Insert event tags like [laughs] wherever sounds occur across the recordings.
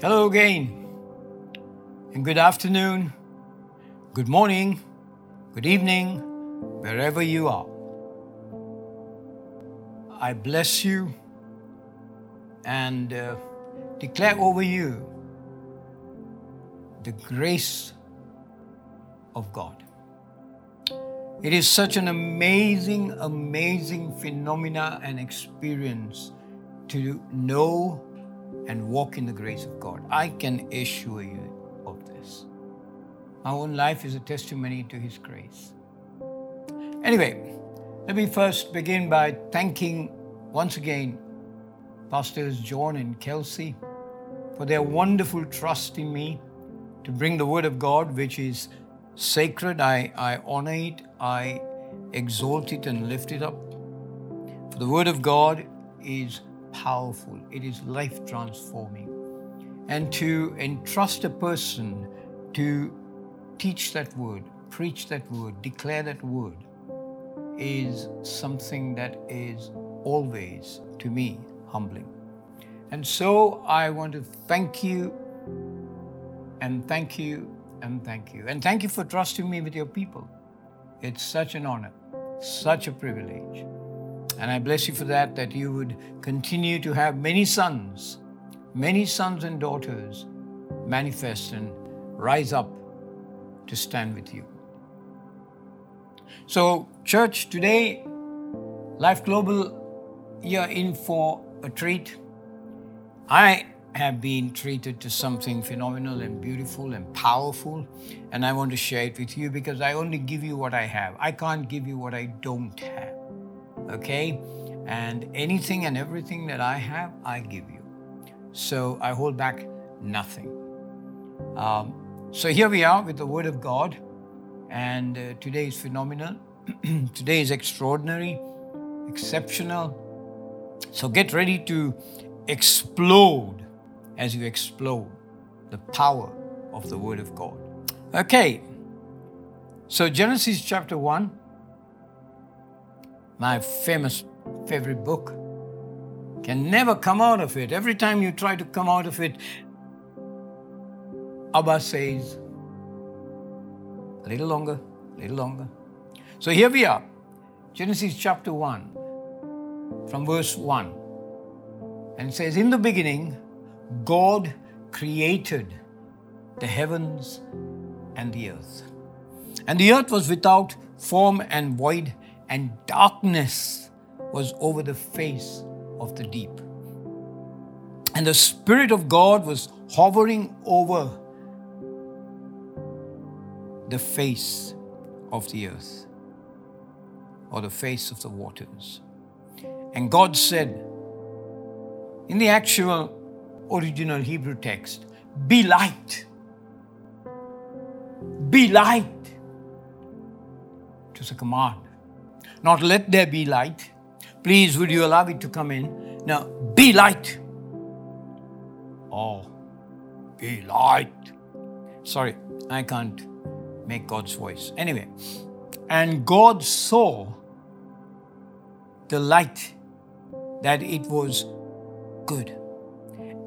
Hello again, and good afternoon, good morning, good evening, wherever you are. I bless you and uh, declare over you the grace of God. It is such an amazing, amazing phenomena and experience to know and walk in the grace of God. I can assure you of this. My own life is a testimony to His grace. Anyway, let me first begin by thanking once again Pastors John and Kelsey for their wonderful trust in me to bring the Word of God, which is sacred. I, I honor it, I exalt it, and lift it up. For the Word of God is powerful, it is life transforming. And to entrust a person to teach that word, preach that word, declare that word is something that is always, to me, humbling. And so I want to thank you and thank you and thank you. And thank you for trusting me with your people. It's such an honor, such a privilege. And I bless you for that, that you would continue to have many sons, many sons and daughters manifest and rise up to stand with you. So, church, today, Life Global, you're in for a treat. I have been treated to something phenomenal and beautiful and powerful, and I want to share it with you because I only give you what I have. I can't give you what I don't have okay? And anything and everything that I have, I give you. So I hold back nothing. Um, so here we are with the Word of God, and uh, today is phenomenal. [clears throat] today is extraordinary, exceptional. So get ready to explode as you explode the power of the Word of God. Okay, so Genesis chapter 1 my famous favorite book. Can never come out of it. Every time you try to come out of it, Abba says, a little longer, a little longer. So here we are, Genesis chapter 1, from verse 1. And it says, In the beginning, God created the heavens and the earth. And the earth was without form and void, and darkness was over the face of the deep. And the Spirit of God was hovering over the face of the earth or the face of the waters. And God said, in the actual original Hebrew text, be light. Be light. It was a command. Not let there be light. Please, would you allow it to come in? Now, be light. Oh, be light. Sorry, I can't make God's voice. Anyway, and God saw the light that it was good.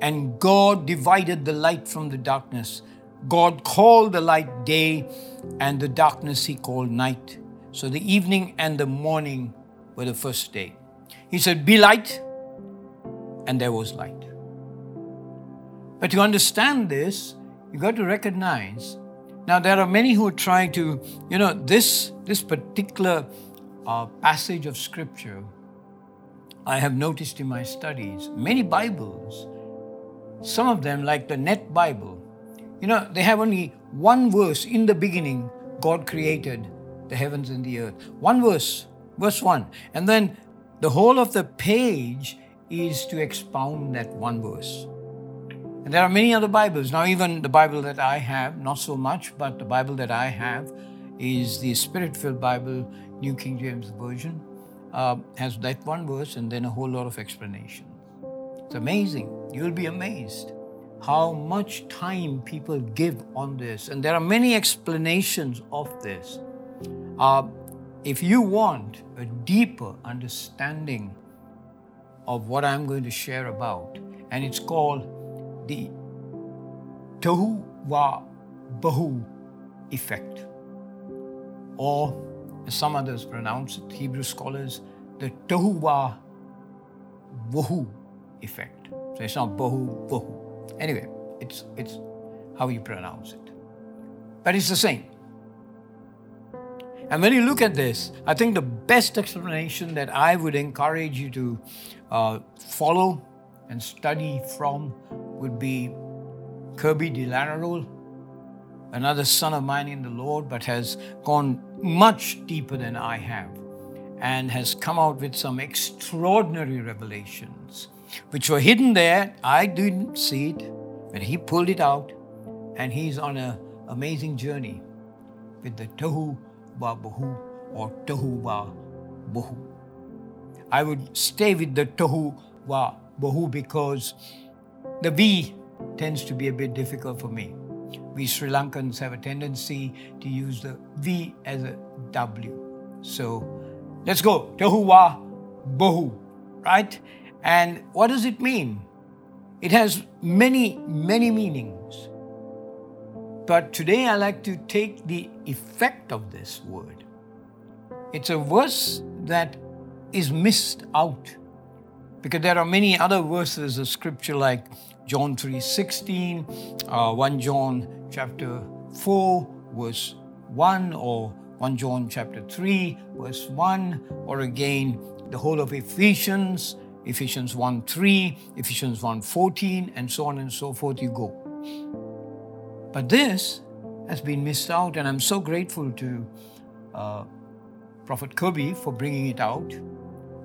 And God divided the light from the darkness. God called the light day, and the darkness he called night. So the evening and the morning were the first day. He said, Be light, and there was light. But to understand this, you got to recognize. Now, there are many who are trying to, you know, this, this particular uh, passage of scripture, I have noticed in my studies, many Bibles, some of them, like the Net Bible, you know, they have only one verse in the beginning God created the heavens and the earth. One verse, verse 1. And then the whole of the page is to expound that one verse. And there are many other Bibles. Now, even the Bible that I have, not so much, but the Bible that I have is the Spirit filled Bible, New King James Version, uh, has that one verse and then a whole lot of explanation. It's amazing. You'll be amazed how much time people give on this. And there are many explanations of this. Uh, if you want a deeper understanding of what I'm going to share about, and it's called the tohu wa bahu effect. Or, as some others pronounce it, Hebrew scholars, the tohu wa wahu effect. So it's not bahu, wahu. Anyway, it's, it's how you pronounce it. But it's the same. And when you look at this, I think the best explanation that I would encourage you to uh, follow and study from would be Kirby de Lanerolle, another son of mine in the Lord, but has gone much deeper than I have and has come out with some extraordinary revelations which were hidden there. I didn't see it, but he pulled it out and he's on an amazing journey with the Tohu Wa Bohu or Tohu Wa Bohu. I would stay with the Tohu Wa Bohu because the V tends to be a bit difficult for me. We Sri Lankans have a tendency to use the V as a W. So let's go. Tohu Wa Bohu, right? And what does it mean? It has many, many meanings. But today I like to take the effect of this word. It's a verse that is missed out because there are many other verses of scripture like John 3:16, uh, 1 John chapter 4 verse 1 or 1 John chapter 3 verse 1 or again the whole of Ephesians, Ephesians 1 3, Ephesians 1 14, and so on and so forth you go. But this has been missed out, and I'm so grateful to uh, Prophet Kirby for bringing it out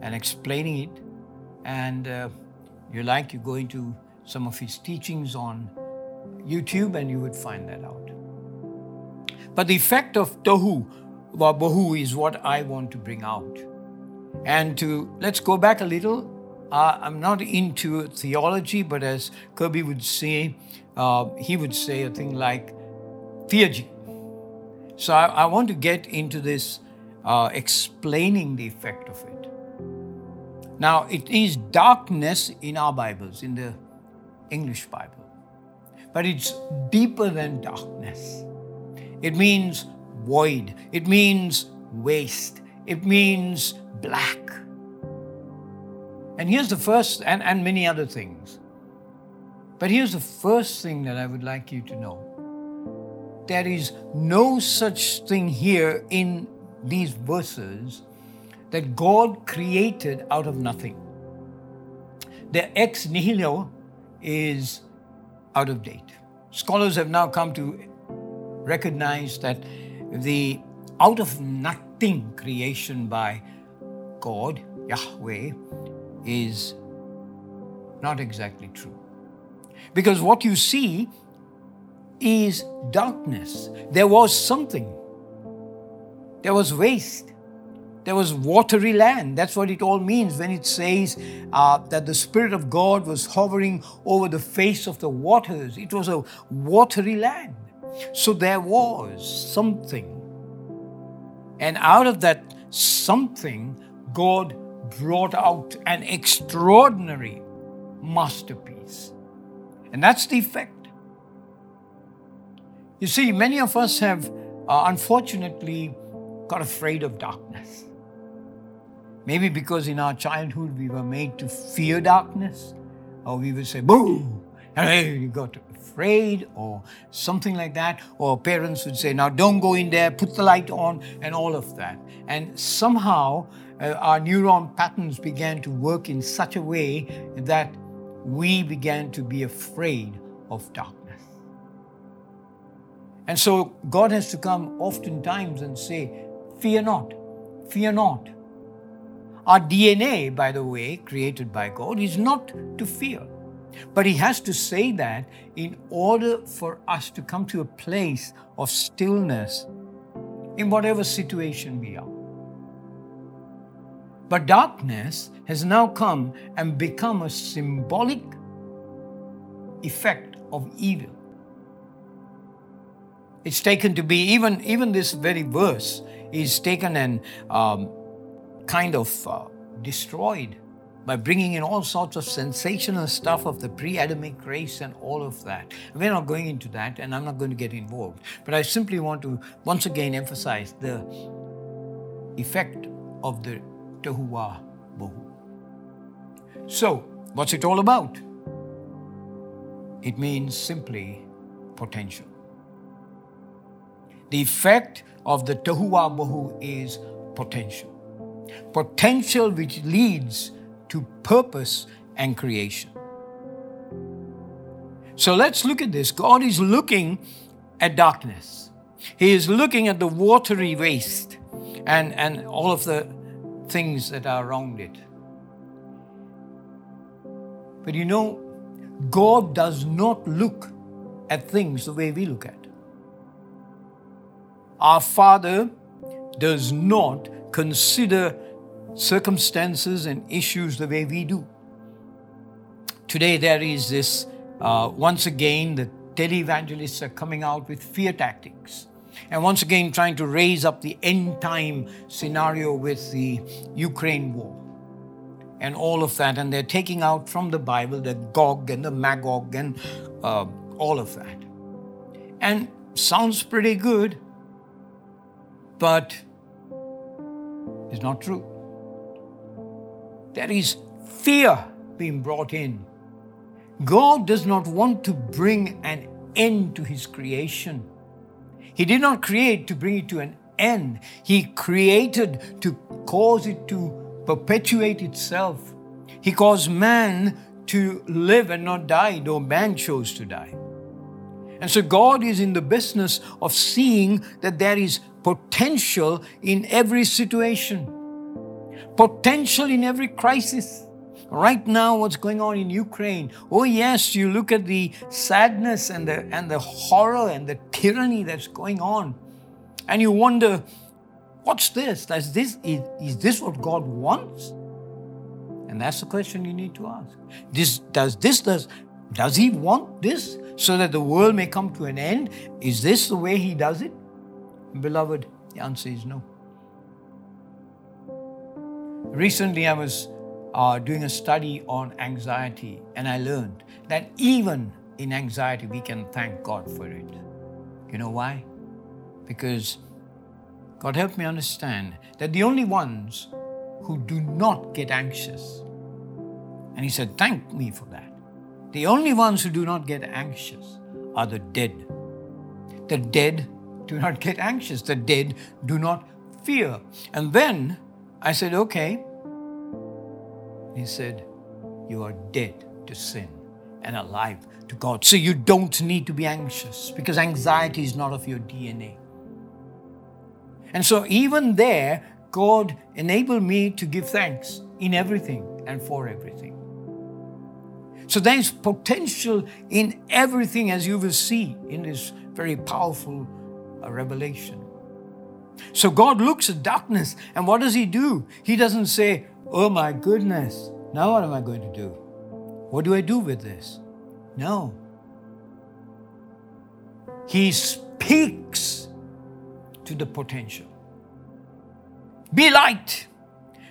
and explaining it. And uh, you like, you go into some of his teachings on YouTube and you would find that out. But the effect of Tohu wa Bohu is what I want to bring out. And to let's go back a little. I'm not into theology, but as Kirby would say, uh, he would say a thing like theurgy. So I, I want to get into this uh, explaining the effect of it. Now, it is darkness in our Bibles, in the English Bible, but it's deeper than darkness. It means void, it means waste, it means black. And here's the first, and, and many other things. But here's the first thing that I would like you to know there is no such thing here in these verses that God created out of nothing. The ex nihilo is out of date. Scholars have now come to recognize that the out of nothing creation by God, Yahweh, is not exactly true. Because what you see is darkness. There was something, there was waste. There was watery land. That's what it all means when it says uh, that the Spirit of God was hovering over the face of the waters. It was a watery land. So there was something. And out of that something, God brought out an extraordinary masterpiece. And that's the effect. You see, many of us have uh, unfortunately got afraid of darkness. Maybe because in our childhood we were made to fear darkness, or we would say, boo, and you got afraid, or something like that. Or parents would say, now don't go in there, put the light on, and all of that. And somehow uh, our neuron patterns began to work in such a way that we began to be afraid of darkness. And so God has to come oftentimes and say, Fear not, fear not. Our DNA, by the way, created by God, is not to fear. But He has to say that in order for us to come to a place of stillness in whatever situation we are. But darkness has now come and become a symbolic effect of evil. It's taken to be, even, even this very verse is taken and um, kind of uh, destroyed by bringing in all sorts of sensational stuff of the pre Adamic race and all of that. We're not going into that, and I'm not going to get involved. But I simply want to once again emphasize the effect of the Tohu Wa Bohu. So, what's it all about? It means simply potential. The effect of the Tohu Wa Bohu is potential. Potential which leads to purpose and creation. So let's look at this. God is looking at darkness. He is looking at the watery waste and, and all of the things that are around it. But you know, God does not look at things the way we look at. Our Father does not consider circumstances and issues the way we do. Today, there is this, uh, once again, the televangelists are coming out with fear tactics. And once again, trying to raise up the end time scenario with the Ukraine war and all of that. And they're taking out from the Bible the Gog and the Magog and uh, all of that. And sounds pretty good, but it's not true. There is fear being brought in. God does not want to bring an end to his creation. He did not create to bring it to an end. He created to cause it to perpetuate itself. He caused man to live and not die, though man chose to die. And so God is in the business of seeing that there is potential in every situation potential in every crisis. Right now, what's going on in Ukraine? Oh, yes, you look at the sadness and the, and the horror and the tyranny that's going on, and you wonder, what's this? Does this is, is this what God wants? And that's the question you need to ask. This, does this does does He want this so that the world may come to an end? Is this the way He does it? Beloved, the answer is no. Recently, I was uh, doing a study on anxiety, and I learned that even in anxiety, we can thank God for it. You know why? Because God helped me understand that the only ones who do not get anxious, and He said, Thank me for that. The only ones who do not get anxious are the dead. The dead do not get anxious, the dead do not fear. And then I said, Okay. He said, You are dead to sin and alive to God. So you don't need to be anxious because anxiety is not of your DNA. And so, even there, God enabled me to give thanks in everything and for everything. So, there is potential in everything, as you will see in this very powerful uh, revelation. So God looks at darkness, and what does He do? He doesn't say, Oh my goodness, now what am I going to do? What do I do with this? No. He speaks to the potential. Be light.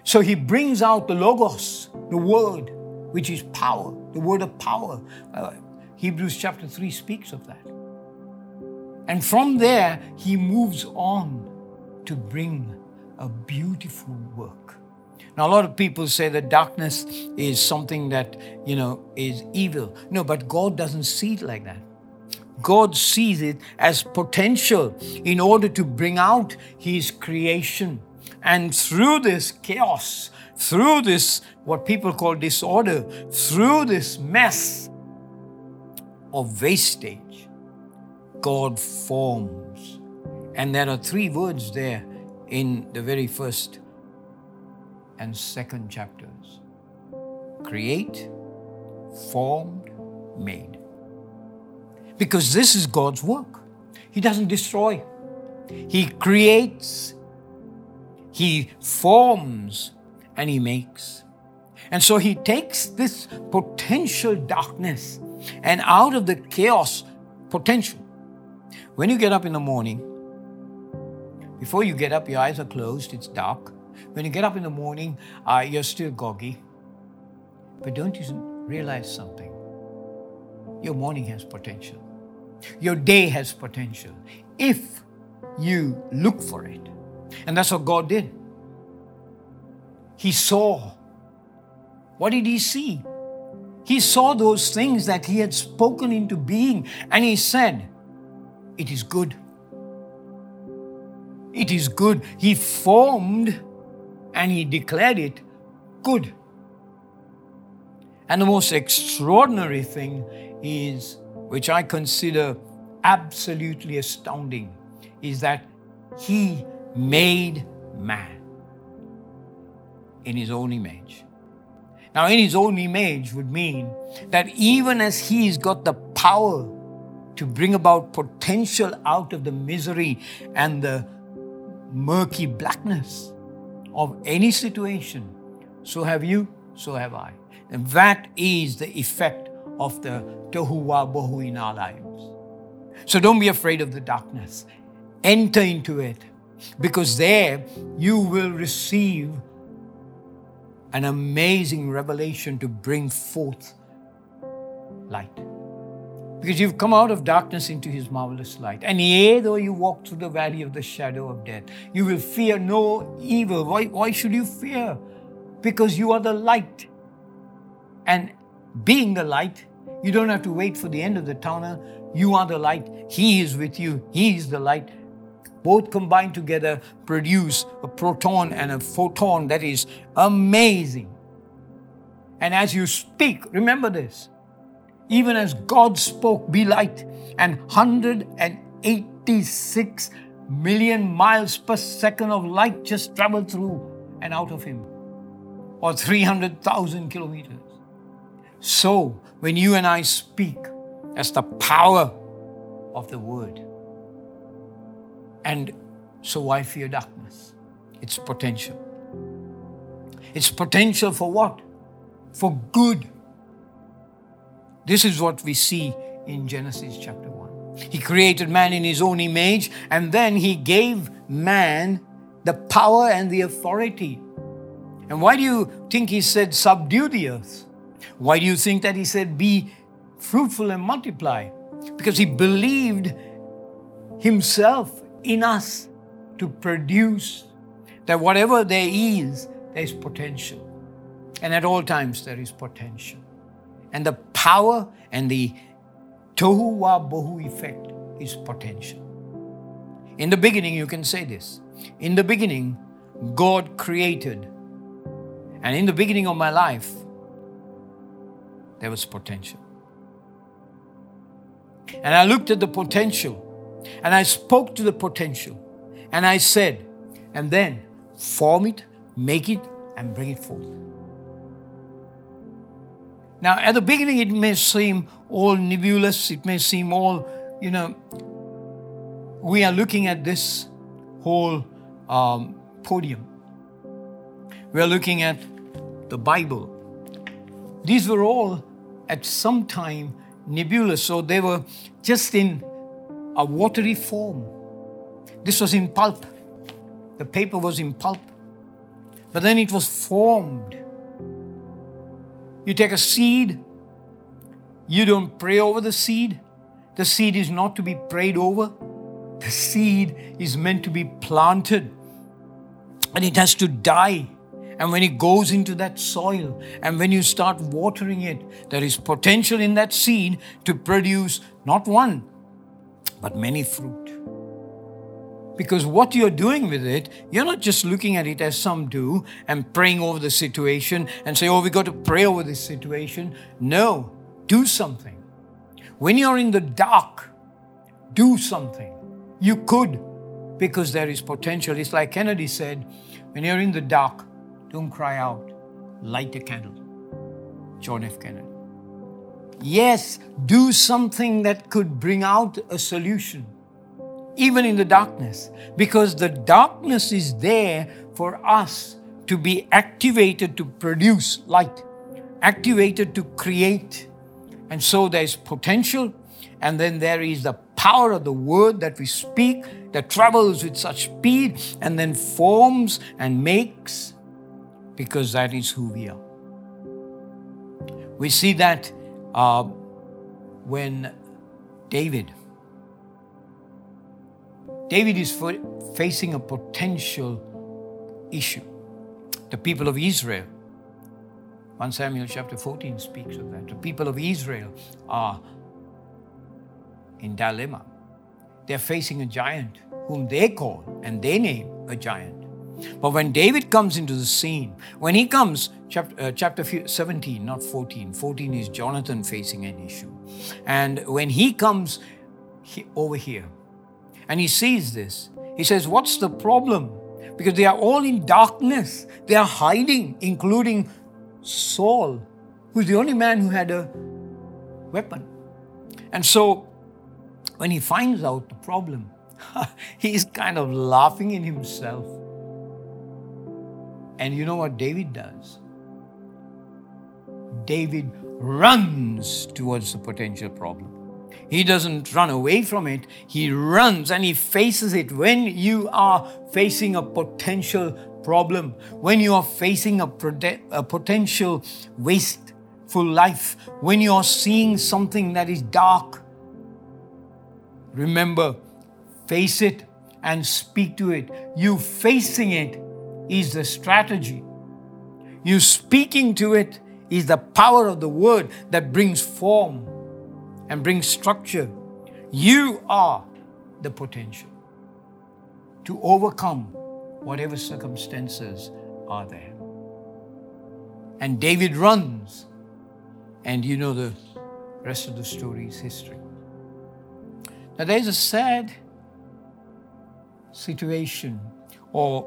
So he brings out the Logos, the Word, which is power, the Word of power. Uh, Hebrews chapter 3 speaks of that. And from there, he moves on to bring a beautiful work. Now, a lot of people say that darkness is something that, you know, is evil. No, but God doesn't see it like that. God sees it as potential in order to bring out His creation. And through this chaos, through this, what people call disorder, through this mess of wastage, God forms. And there are three words there in the very first and second chapters create, formed, made. Because this is God's work. He doesn't destroy, He creates, He forms, and He makes. And so He takes this potential darkness and out of the chaos, potential. When you get up in the morning, before you get up, your eyes are closed, it's dark. When you get up in the morning, uh, you're still groggy. But don't you realize something? Your morning has potential. Your day has potential if you look for it. And that's what God did. He saw. What did he see? He saw those things that he had spoken into being and he said, It is good. It is good. He formed and he declared it good. And the most extraordinary thing is, which I consider absolutely astounding, is that he made man in his own image. Now, in his own image would mean that even as he's got the power to bring about potential out of the misery and the murky blackness of any situation, so have you, so have I. And that is the effect of the tohu bohu in our lives. So don't be afraid of the darkness. Enter into it because there you will receive an amazing revelation to bring forth light. Because you've come out of darkness into his marvelous light. And yea, though you walk through the valley of the shadow of death, you will fear no evil. Why, why should you fear? Because you are the light. And being the light, you don't have to wait for the end of the tunnel. You are the light. He is with you. He is the light both combined together produce a proton and a photon that is amazing. And as you speak, remember this even as God spoke, be light, and 186 million miles per second of light just traveled through and out of him, or 300,000 kilometers. So, when you and I speak, that's the power of the word. And so why fear darkness? It's potential. It's potential for what? For good. This is what we see in Genesis chapter 1. He created man in his own image, and then he gave man the power and the authority. And why do you think he said, subdue the earth? Why do you think that he said, be fruitful and multiply? Because he believed himself in us to produce that whatever there is, there is potential. And at all times, there is potential. And the power and the tohu wa bohu effect is potential. In the beginning, you can say this. In the beginning, God created. And in the beginning of my life, there was potential. And I looked at the potential and I spoke to the potential. And I said, and then form it, make it, and bring it forth. Now, at the beginning, it may seem all nebulous, it may seem all, you know, we are looking at this whole um, podium. We are looking at the Bible. These were all at some time nebulous, so they were just in a watery form. This was in pulp. The paper was in pulp. But then it was formed. You take a seed, you don't pray over the seed. The seed is not to be prayed over. The seed is meant to be planted and it has to die. And when it goes into that soil and when you start watering it, there is potential in that seed to produce not one, but many fruit. Because what you're doing with it, you're not just looking at it as some do and praying over the situation and say, oh, we got to pray over this situation. No, do something. When you're in the dark, do something. You could, because there is potential. It's like Kennedy said when you're in the dark, don't cry out, light a candle. John F. Kennedy. Yes, do something that could bring out a solution, even in the darkness, because the darkness is there for us to be activated to produce light, activated to create. And so there's potential, and then there is the power of the word that we speak that travels with such speed and then forms and makes, because that is who we are. We see that uh, when David, David is facing a potential issue. The people of Israel, 1 Samuel chapter 14 speaks of that. The people of Israel are in dilemma. They're facing a giant whom they call and they name a giant. But when David comes into the scene, when he comes, chapter, uh, chapter 17, not 14, 14 is Jonathan facing an issue. And when he comes he, over here and he sees this, he says, What's the problem? Because they are all in darkness, they are hiding, including Saul, who's the only man who had a weapon. And so when he finds out the problem, [laughs] he's kind of laughing in himself. And you know what David does? David runs towards the potential problem. He doesn't run away from it, he runs and he faces it. When you are facing a potential problem, when you are facing a, a potential wasteful life, when you are seeing something that is dark, remember, face it and speak to it. You facing it is the strategy. You speaking to it is the power of the word that brings form and bring structure. You are the potential to overcome whatever circumstances are there. And David runs, and you know the rest of the story is history. Now, there's a sad situation or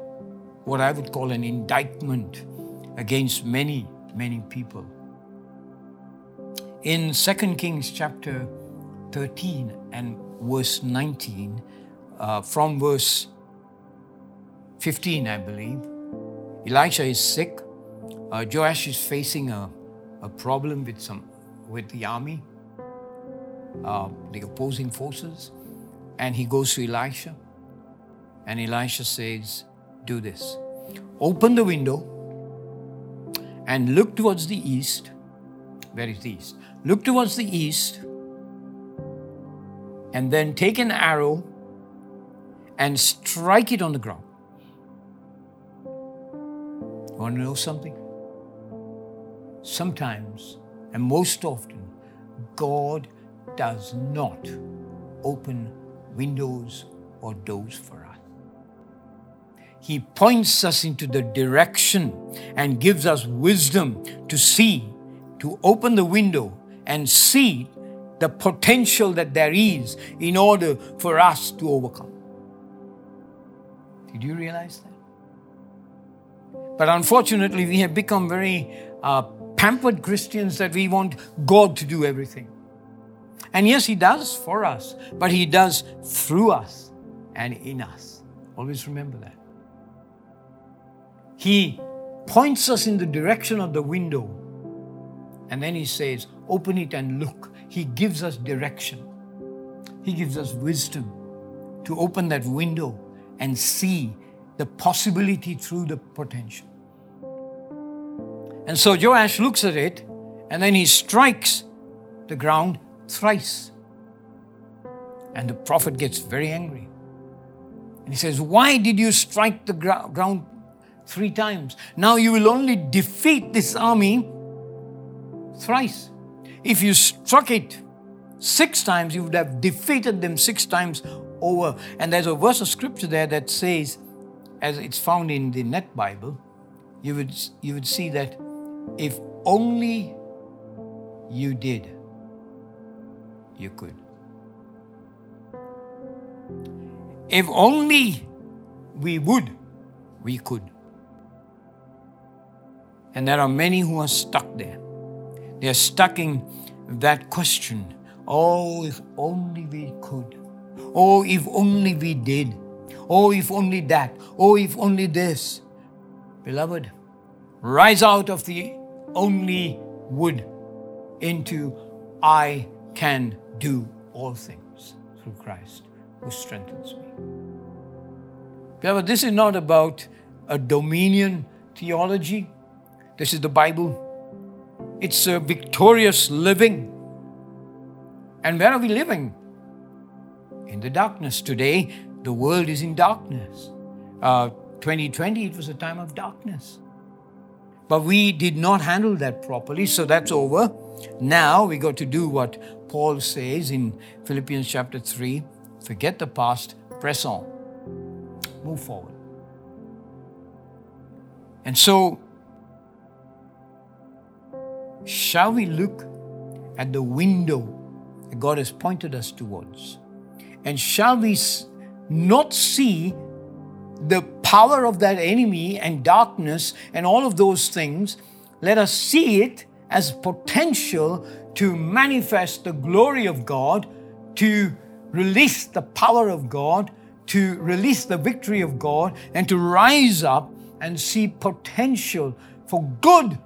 what I would call an indictment against many, many people. In 2 Kings chapter 13 and verse 19, uh, from verse 15, I believe, Elisha is sick. Uh, Joash is facing a, a problem with some with the army, uh, the opposing forces, and he goes to Elisha, and Elisha says, do this open the window and look towards the east. Where is the east? Look towards the east and then take an arrow and strike it on the ground. Want to know something? Sometimes, and most often, God does not open windows or doors for us. He points us into the direction and gives us wisdom to see, to open the window and see the potential that there is in order for us to overcome. Did you realize that? But unfortunately, we have become very uh, pampered Christians that we want God to do everything. And yes, He does for us, but He does through us and in us. Always remember that. He points us in the direction of the window. And then he says, Open it and look. He gives us direction. He gives us wisdom to open that window and see the possibility through the potential. And so Joash looks at it and then he strikes the ground thrice. And the prophet gets very angry. And he says, Why did you strike the ground three times. Now you will only defeat this army thrice. If you struck it six times, you would have defeated them six times over. And there's a verse of scripture there that says, as it's found in the Net Bible, you would, you would see that if only you did, you could. If only we would, we could. And there are many who are stuck there. They are stuck in that question Oh, if only we could. Oh, if only we did. Oh, if only that. Oh, if only this. Beloved, rise out of the only would into I can do all things through Christ who strengthens me. Beloved, this is not about a dominion theology. This is the Bible. It's a victorious living. And where are we living? In the darkness. Today, the world is in darkness. Uh, 2020, it was a time of darkness. But we did not handle that properly, so that's over. Now we got to do what Paul says in Philippians chapter 3 forget the past, press on, move forward. And so, shall we look at the window that God has pointed us towards? And shall we not see the power of that enemy and darkness and all of those things? Let us see it as potential to manifest the glory of God, to release the power of God, to release the victory of God, and to rise up and see potential for good.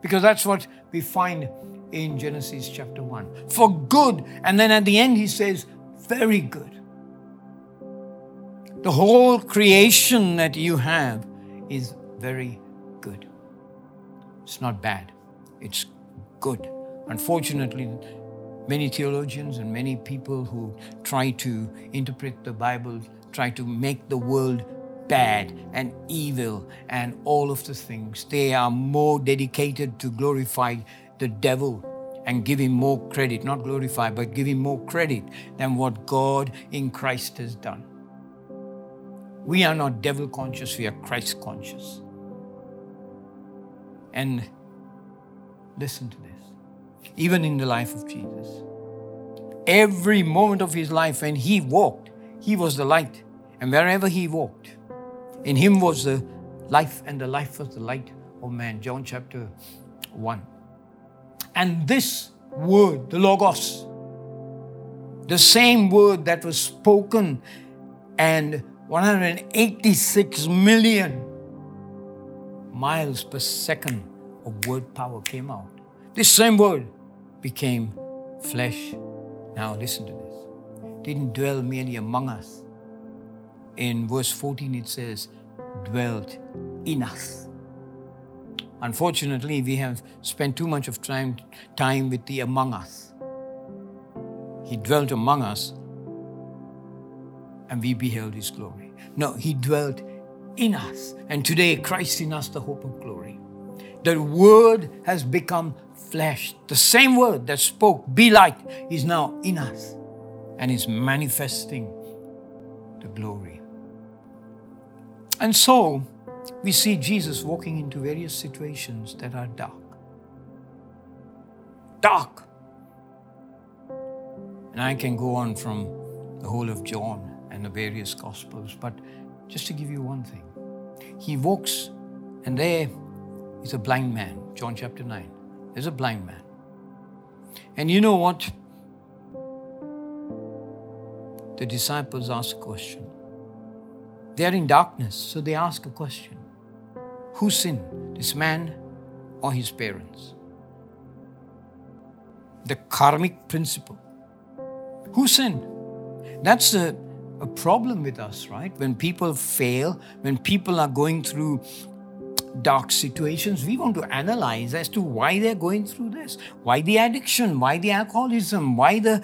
Because that's what we find in Genesis chapter 1. For good. And then at the end, he says, very good. The whole creation that you have is very good. It's not bad, it's good. Unfortunately, many theologians and many people who try to interpret the Bible try to make the world bad and evil and all of the things. They are more dedicated to glorify the devil and give him more credit, not glorify, but give him more credit than what God in Christ has done. We are not devil conscious, we are Christ conscious. And listen to this. Even in the life of Jesus, every moment of his life when he walked, he was the light. And wherever he walked, in him was the life, and the life was the light of man. John chapter 1. And this word, the Logos, the same word that was spoken and 186 million miles per second of word power came out. This same word became flesh. Now listen to this. Didn't dwell merely among us, in verse 14, it says, dwelt in us. Unfortunately, we have spent too much of time, time with the among us. He dwelt among us and we beheld his glory. No, he dwelt in us. And today, Christ in us, the hope of glory. The word has become flesh. The same word that spoke, be light, is now in us and is manifesting the glory and so we see Jesus walking into various situations that are dark. Dark. And I can go on from the whole of John and the various Gospels, but just to give you one thing. He walks, and there is a blind man, John chapter 9. There's a blind man. And you know what? The disciples ask a question they are in darkness, so they ask a question Who sinned, this man or his parents? The karmic principle. Who sinned? That's a, a problem with us, right? When people fail, when people are going through dark situations, we want to analyze as to why they're going through this. Why the addiction? Why the alcoholism? Why the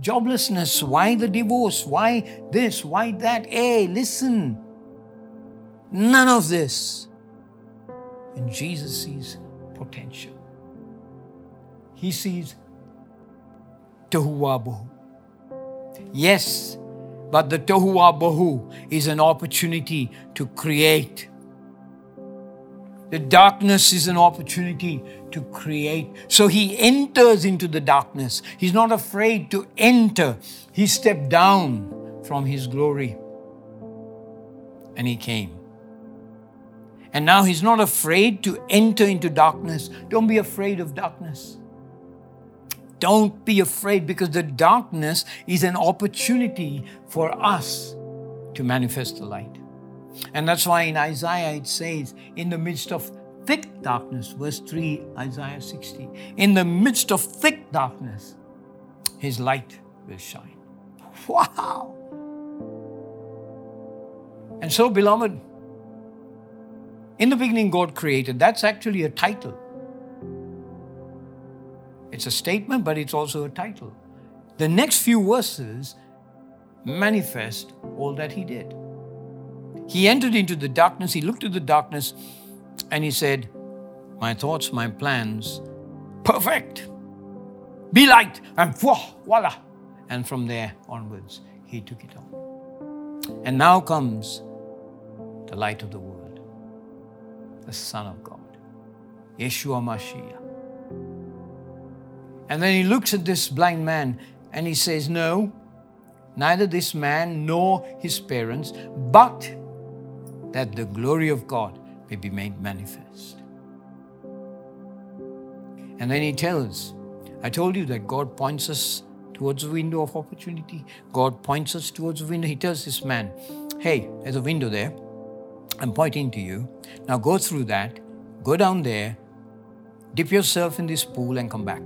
joblessness? Why the divorce? Why this? Why that? Hey, listen. None of this. And Jesus sees potential. He sees Tohuwabohu. Yes, but the Tohuwabohu is an opportunity to create the darkness is an opportunity to create. So he enters into the darkness. He's not afraid to enter. He stepped down from his glory and he came. And now he's not afraid to enter into darkness. Don't be afraid of darkness. Don't be afraid because the darkness is an opportunity for us to manifest the light. And that's why in Isaiah it says, in the midst of thick darkness, verse 3, Isaiah 60, in the midst of thick darkness, his light will shine. [laughs] Wow! And so, beloved, in the beginning, God created. That's actually a title. It's a statement, but it's also a title. The next few verses manifest all that he did. He entered into the darkness, he looked at the darkness, and he said, My thoughts, my plans, perfect. Be light. And voila. And from there onwards, he took it on. And now comes the light of the world, the Son of God, Yeshua Mashiach. And then he looks at this blind man and he says, No, neither this man nor his parents, but that the glory of God may be made manifest. And then he tells, I told you that God points us towards a window of opportunity. God points us towards a window. He tells this man, Hey, there's a window there. I'm pointing to you. Now go through that, go down there, dip yourself in this pool, and come back.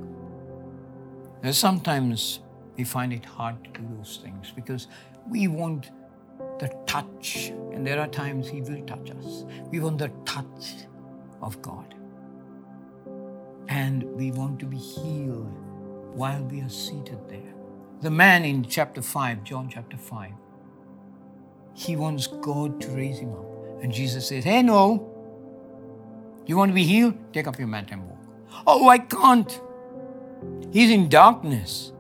Now, sometimes we find it hard to do those things because we want the touch, and there are times He will touch us. We want the touch of God. And we want to be healed while we are seated there. The man in chapter 5, John chapter 5, he wants God to raise him up. And Jesus says, Hey, no. You want to be healed? Take up your mat and walk. Oh, I can't. He's in darkness.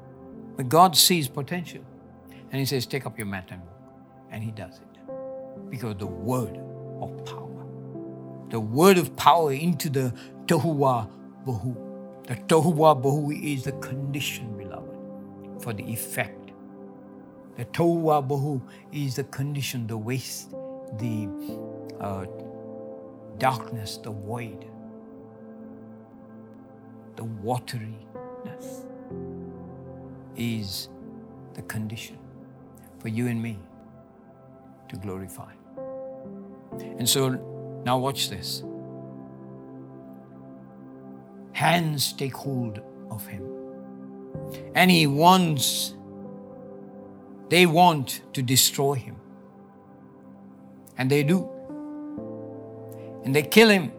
But God sees potential. And He says, Take up your mat and walk. And He does it. Because the word of power. The word of power into the Tohu Wa Bohu. The Tohu Wa Bohu is the condition, beloved, for the effect. The Tohu Wa Bohu is the condition, the waste, the uh, darkness, the void, the wateriness is the condition for you and me to glorify. And so now watch this. Hands take hold of him. And he wants, they want to destroy him. And they do and they kill him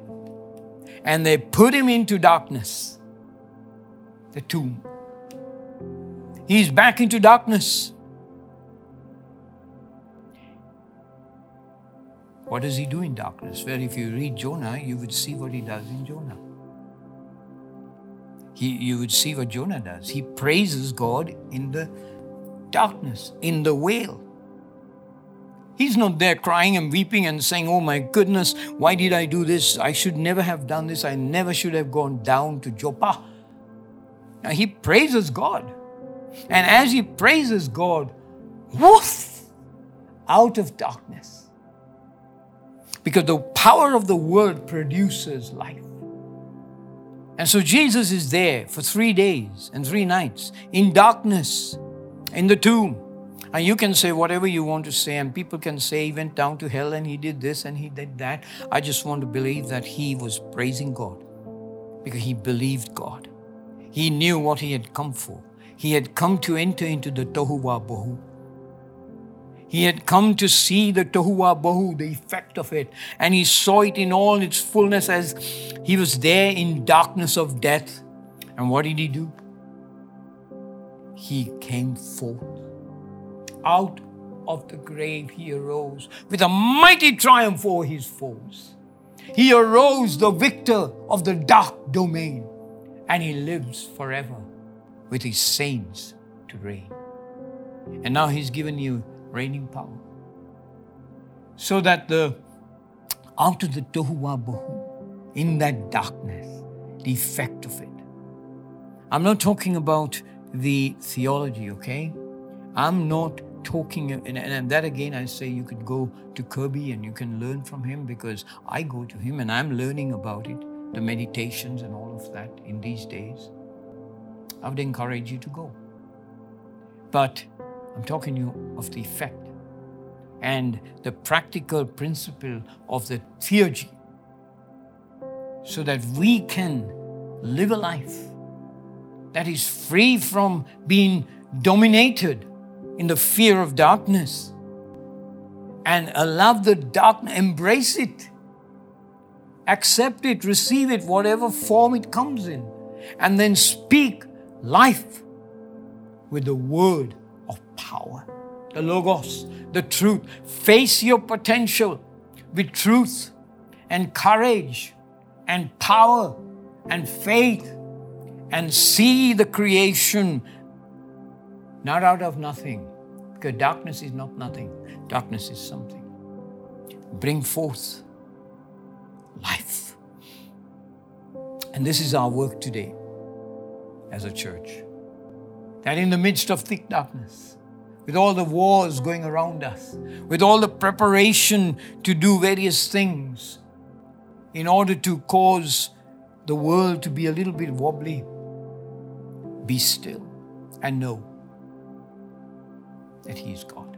and they put him into darkness, the tomb. He's back into darkness. What does he do in darkness? Well, if you read Jonah, you would see what he does in Jonah. He, you would see what Jonah does. He praises God in the darkness, in the whale. He's not there crying and weeping and saying, Oh my goodness, why did I do this? I should never have done this. I never should have gone down to Joppa. Now he praises God. And as he praises God, woof, out of darkness. Because the power of the word produces life. And so Jesus is there for three days and three nights in darkness in the tomb. And you can say whatever you want to say, and people can say he went down to hell and he did this and he did that. I just want to believe that he was praising God because he believed God. He knew what he had come for. He had come to enter into the Tohu Wa Bohu. He had come to see the Tohu Wa Bohu, the effect of it, and he saw it in all its fullness as he was there in darkness of death. And what did he do? He came forth out of the grave he arose with a mighty triumph over his foes. He arose the victor of the dark domain, and he lives forever with his saints to reign. And now he's given you reigning power. So that the out of the Tohu Wa Bohu, in that darkness, the effect of it. I'm not talking about the theology, okay? I'm not talking and, and that again i say you could go to kirby and you can learn from him because i go to him and i'm learning about it the meditations and all of that in these days i would encourage you to go but i'm talking to you of the effect and the practical principle of the theurgy so that we can live a life that is free from being dominated in the fear of darkness and allow the darkness, embrace it, accept it, receive it, whatever form it comes in, and then speak life with the word power, the Logos, the truth. Face your potential with truth and courage and power and faith and see the creation not out of nothing, because darkness is not nothing, darkness is something. Bring forth life. And this is our work today as a church. That in the midst of thick darkness, with all the wars going around us, with all the preparation to do various things in order to cause the world to be a little bit wobbly, be still and know that He is God.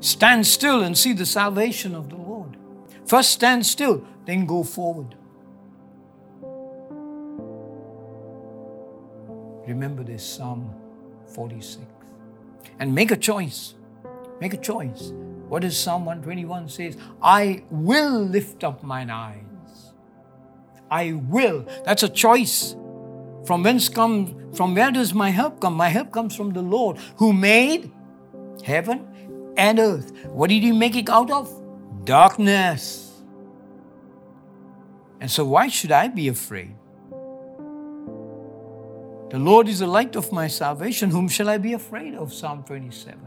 Stand still and see the salvation of the Lord. First stand still, then go forward. Remember this Psalm 46 and make a choice. Make a choice. What does Psalm 121 says? I will lift up mine eyes. I will. That's a choice. From whence comes from where does my help come? My help comes from the Lord who made heaven and earth. What did he make it out of? Darkness. And so why should I be afraid? The Lord is the light of my salvation. Whom shall I be afraid of? Psalm 27.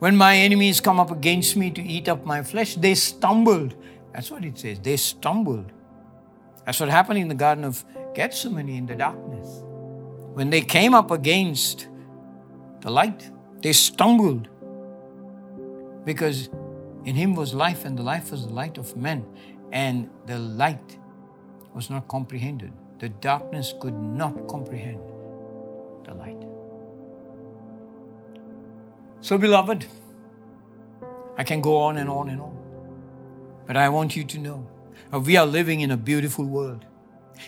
When my enemies come up against me to eat up my flesh, they stumbled. That's what it says. They stumbled. That's what happened in the Garden of Gethsemane in the darkness. When they came up against the light, they stumbled because in him was life, and the life was the light of men, and the light was not comprehended. The darkness could not comprehend the light. So, beloved, I can go on and on and on, but I want you to know that we are living in a beautiful world.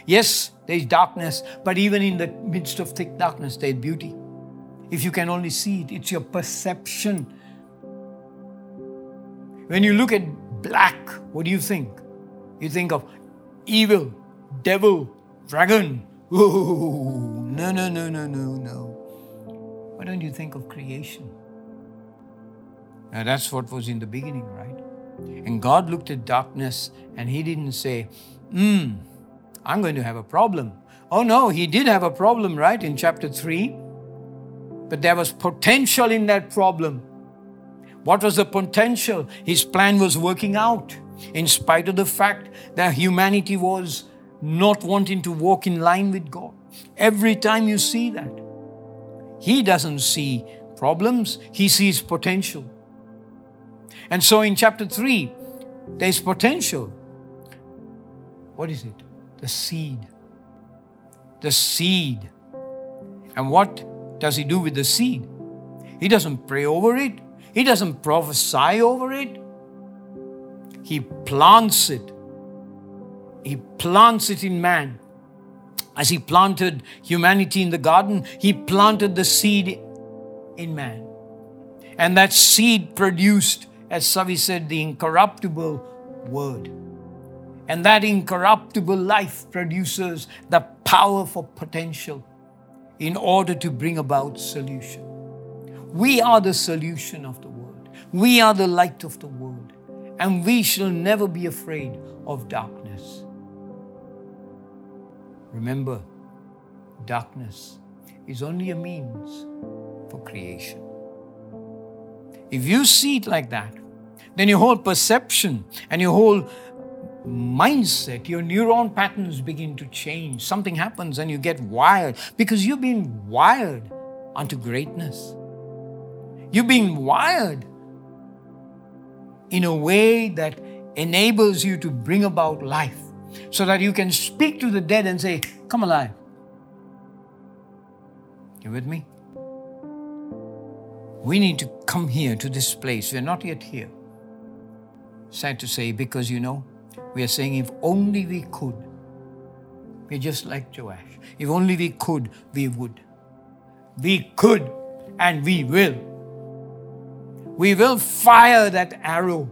Yes, there's darkness, but even in the midst of thick darkness, there's beauty. If you can only see it, it's your perception. When you look at black, what do you think? You think of evil, devil, dragon. Ooh, no, no, no, no, no, no. Why don't you think of creation? Now, that's what was in the beginning, right? And God looked at darkness and He didn't say, hmm, I'm going to have a problem. Oh no, he did have a problem, right, in chapter 3. But there was potential in that problem. What was the potential? His plan was working out, in spite of the fact that humanity was not wanting to walk in line with God. Every time you see that, he doesn't see problems, he sees potential. And so in chapter 3, there's potential. What is it? the seed. The seed. And what does he do with the seed? He doesn't pray over it, he doesn't prophesy over it. He plants it. He plants it in man. As he planted humanity in the garden, he planted the seed in man. And that seed produced, as Savi said, the incorruptible word. And that incorruptible life produces the power for potential in order to bring about solution. We are the solution of the world. We are the light of the world. And we shall never be afraid of darkness. Remember, darkness is only a means for creation. If you see it like that, then your whole perception and your whole mindset, your neuron patterns begin to change. Something happens and you get wired because you've been wired unto greatness. You've been wired in a way that enables you to bring about life so that you can speak to the dead and say, Come alive. You with me? We need to come here to this place. We're not yet here. Sad to say, because you know, we are saying, if only we could. We're just like Joash. If only we could, we would. We could and we will. We will fire that arrow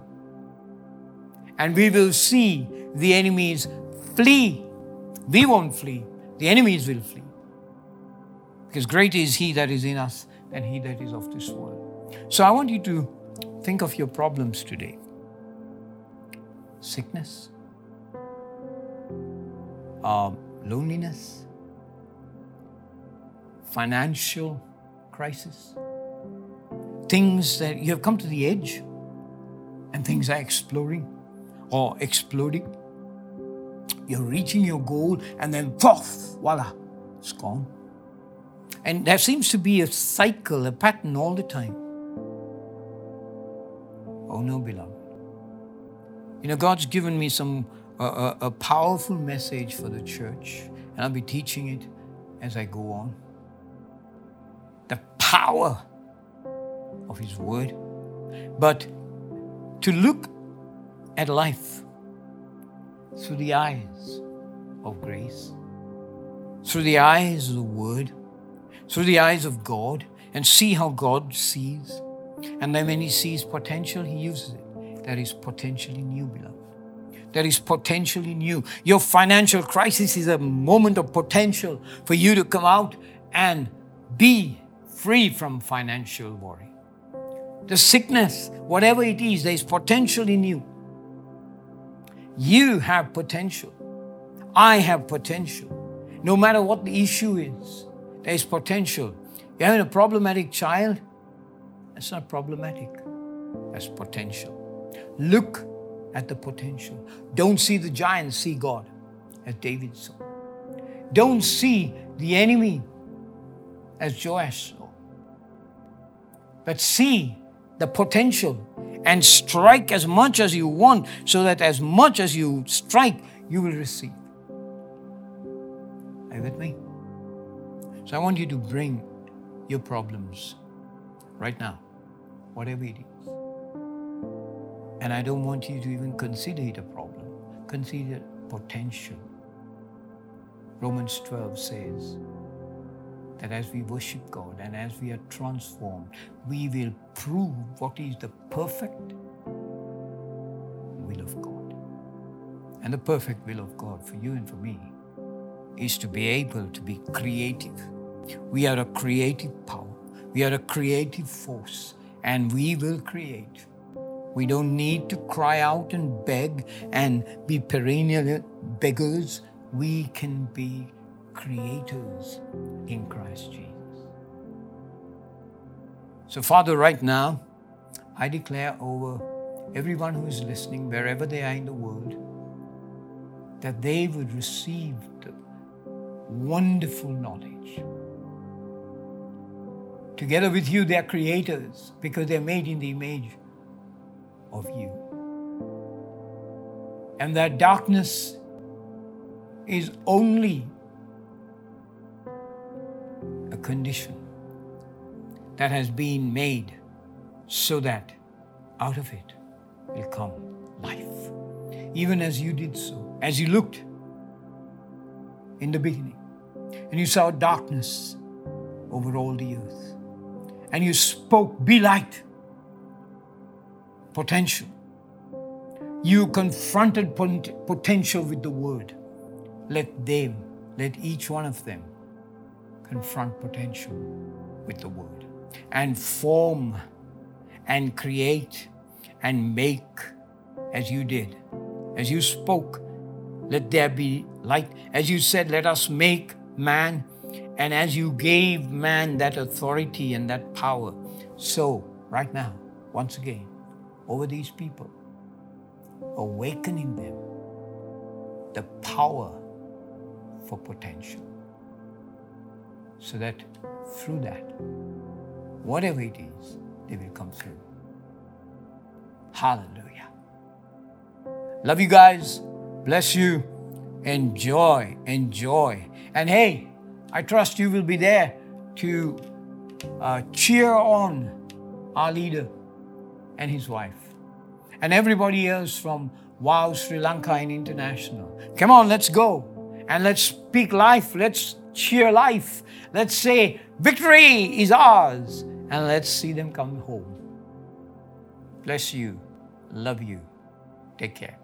and we will see the enemies flee. We won't flee, the enemies will flee. Because greater is He that is in us than He that is of this world. So I want you to think of your problems today sickness, uh, loneliness, financial crisis, things that you have come to the edge and things are exploring or exploding. You're reaching your goal and then poof, voila, it's gone. And there seems to be a cycle, a pattern all the time. Oh no, beloved. You know, God's given me some uh, a, a powerful message for the church, and I'll be teaching it as I go on. The power of His Word, but to look at life through the eyes of grace, through the eyes of the Word, through the eyes of God, and see how God sees. And then when He sees potential, He uses it. That is potentially new, beloved. That is potentially new. Your financial crisis is a moment of potential for you to come out and be free from financial worry. The sickness, whatever it is, there is potential in you. You have potential. I have potential. No matter what the issue is, there is potential. You're having a problematic child, that's not problematic, that's potential. Look at the potential. Don't see the giant, see God, as David saw. Don't see the enemy as Joash saw, but see the potential and strike as much as you want so that as much as you strike, you will receive. Are you with me? So I want you to bring your problems right now, whatever it is. And I don't want you to even consider it a problem, consider potential. Romans 12 says that as we worship God and as we are transformed, we will prove what is the perfect will of God. And the perfect will of God for you and for me is to be able to be creative. We are a creative power, we are a creative force, and we will create. We don't need to cry out and beg and be perennial beggars. We can be creators in Christ Jesus. So, Father, right now, I declare over everyone who is listening, wherever they are in the world, that they would receive the wonderful knowledge. Together with you, they're creators because they're made in the image of you. And that darkness is only condition that has been made so that out of it will come life. Even as you did so, as you looked in the beginning and you saw darkness over all the earth and you spoke, Be light potential. You confronted potential with the word. Let them, let each one of them confront potential with the word and form and create and make as you did. As you spoke, let there be light. As you said, let us make man. And as you gave man that authority and that power, so right now, once again, over these people, awakening them the power for potential. So that through that, whatever it is, they will come through. Hallelujah. Love you guys. Bless you. Enjoy, enjoy. And hey, I trust you will be there to uh, cheer on our leader and his wife, and everybody else from Wow Sri Lanka and International. Come on, let's go and let's speak life. Let's cheer life. Let's say, Victory is ours. And let's see them come home. Bless you. Love you. Take care.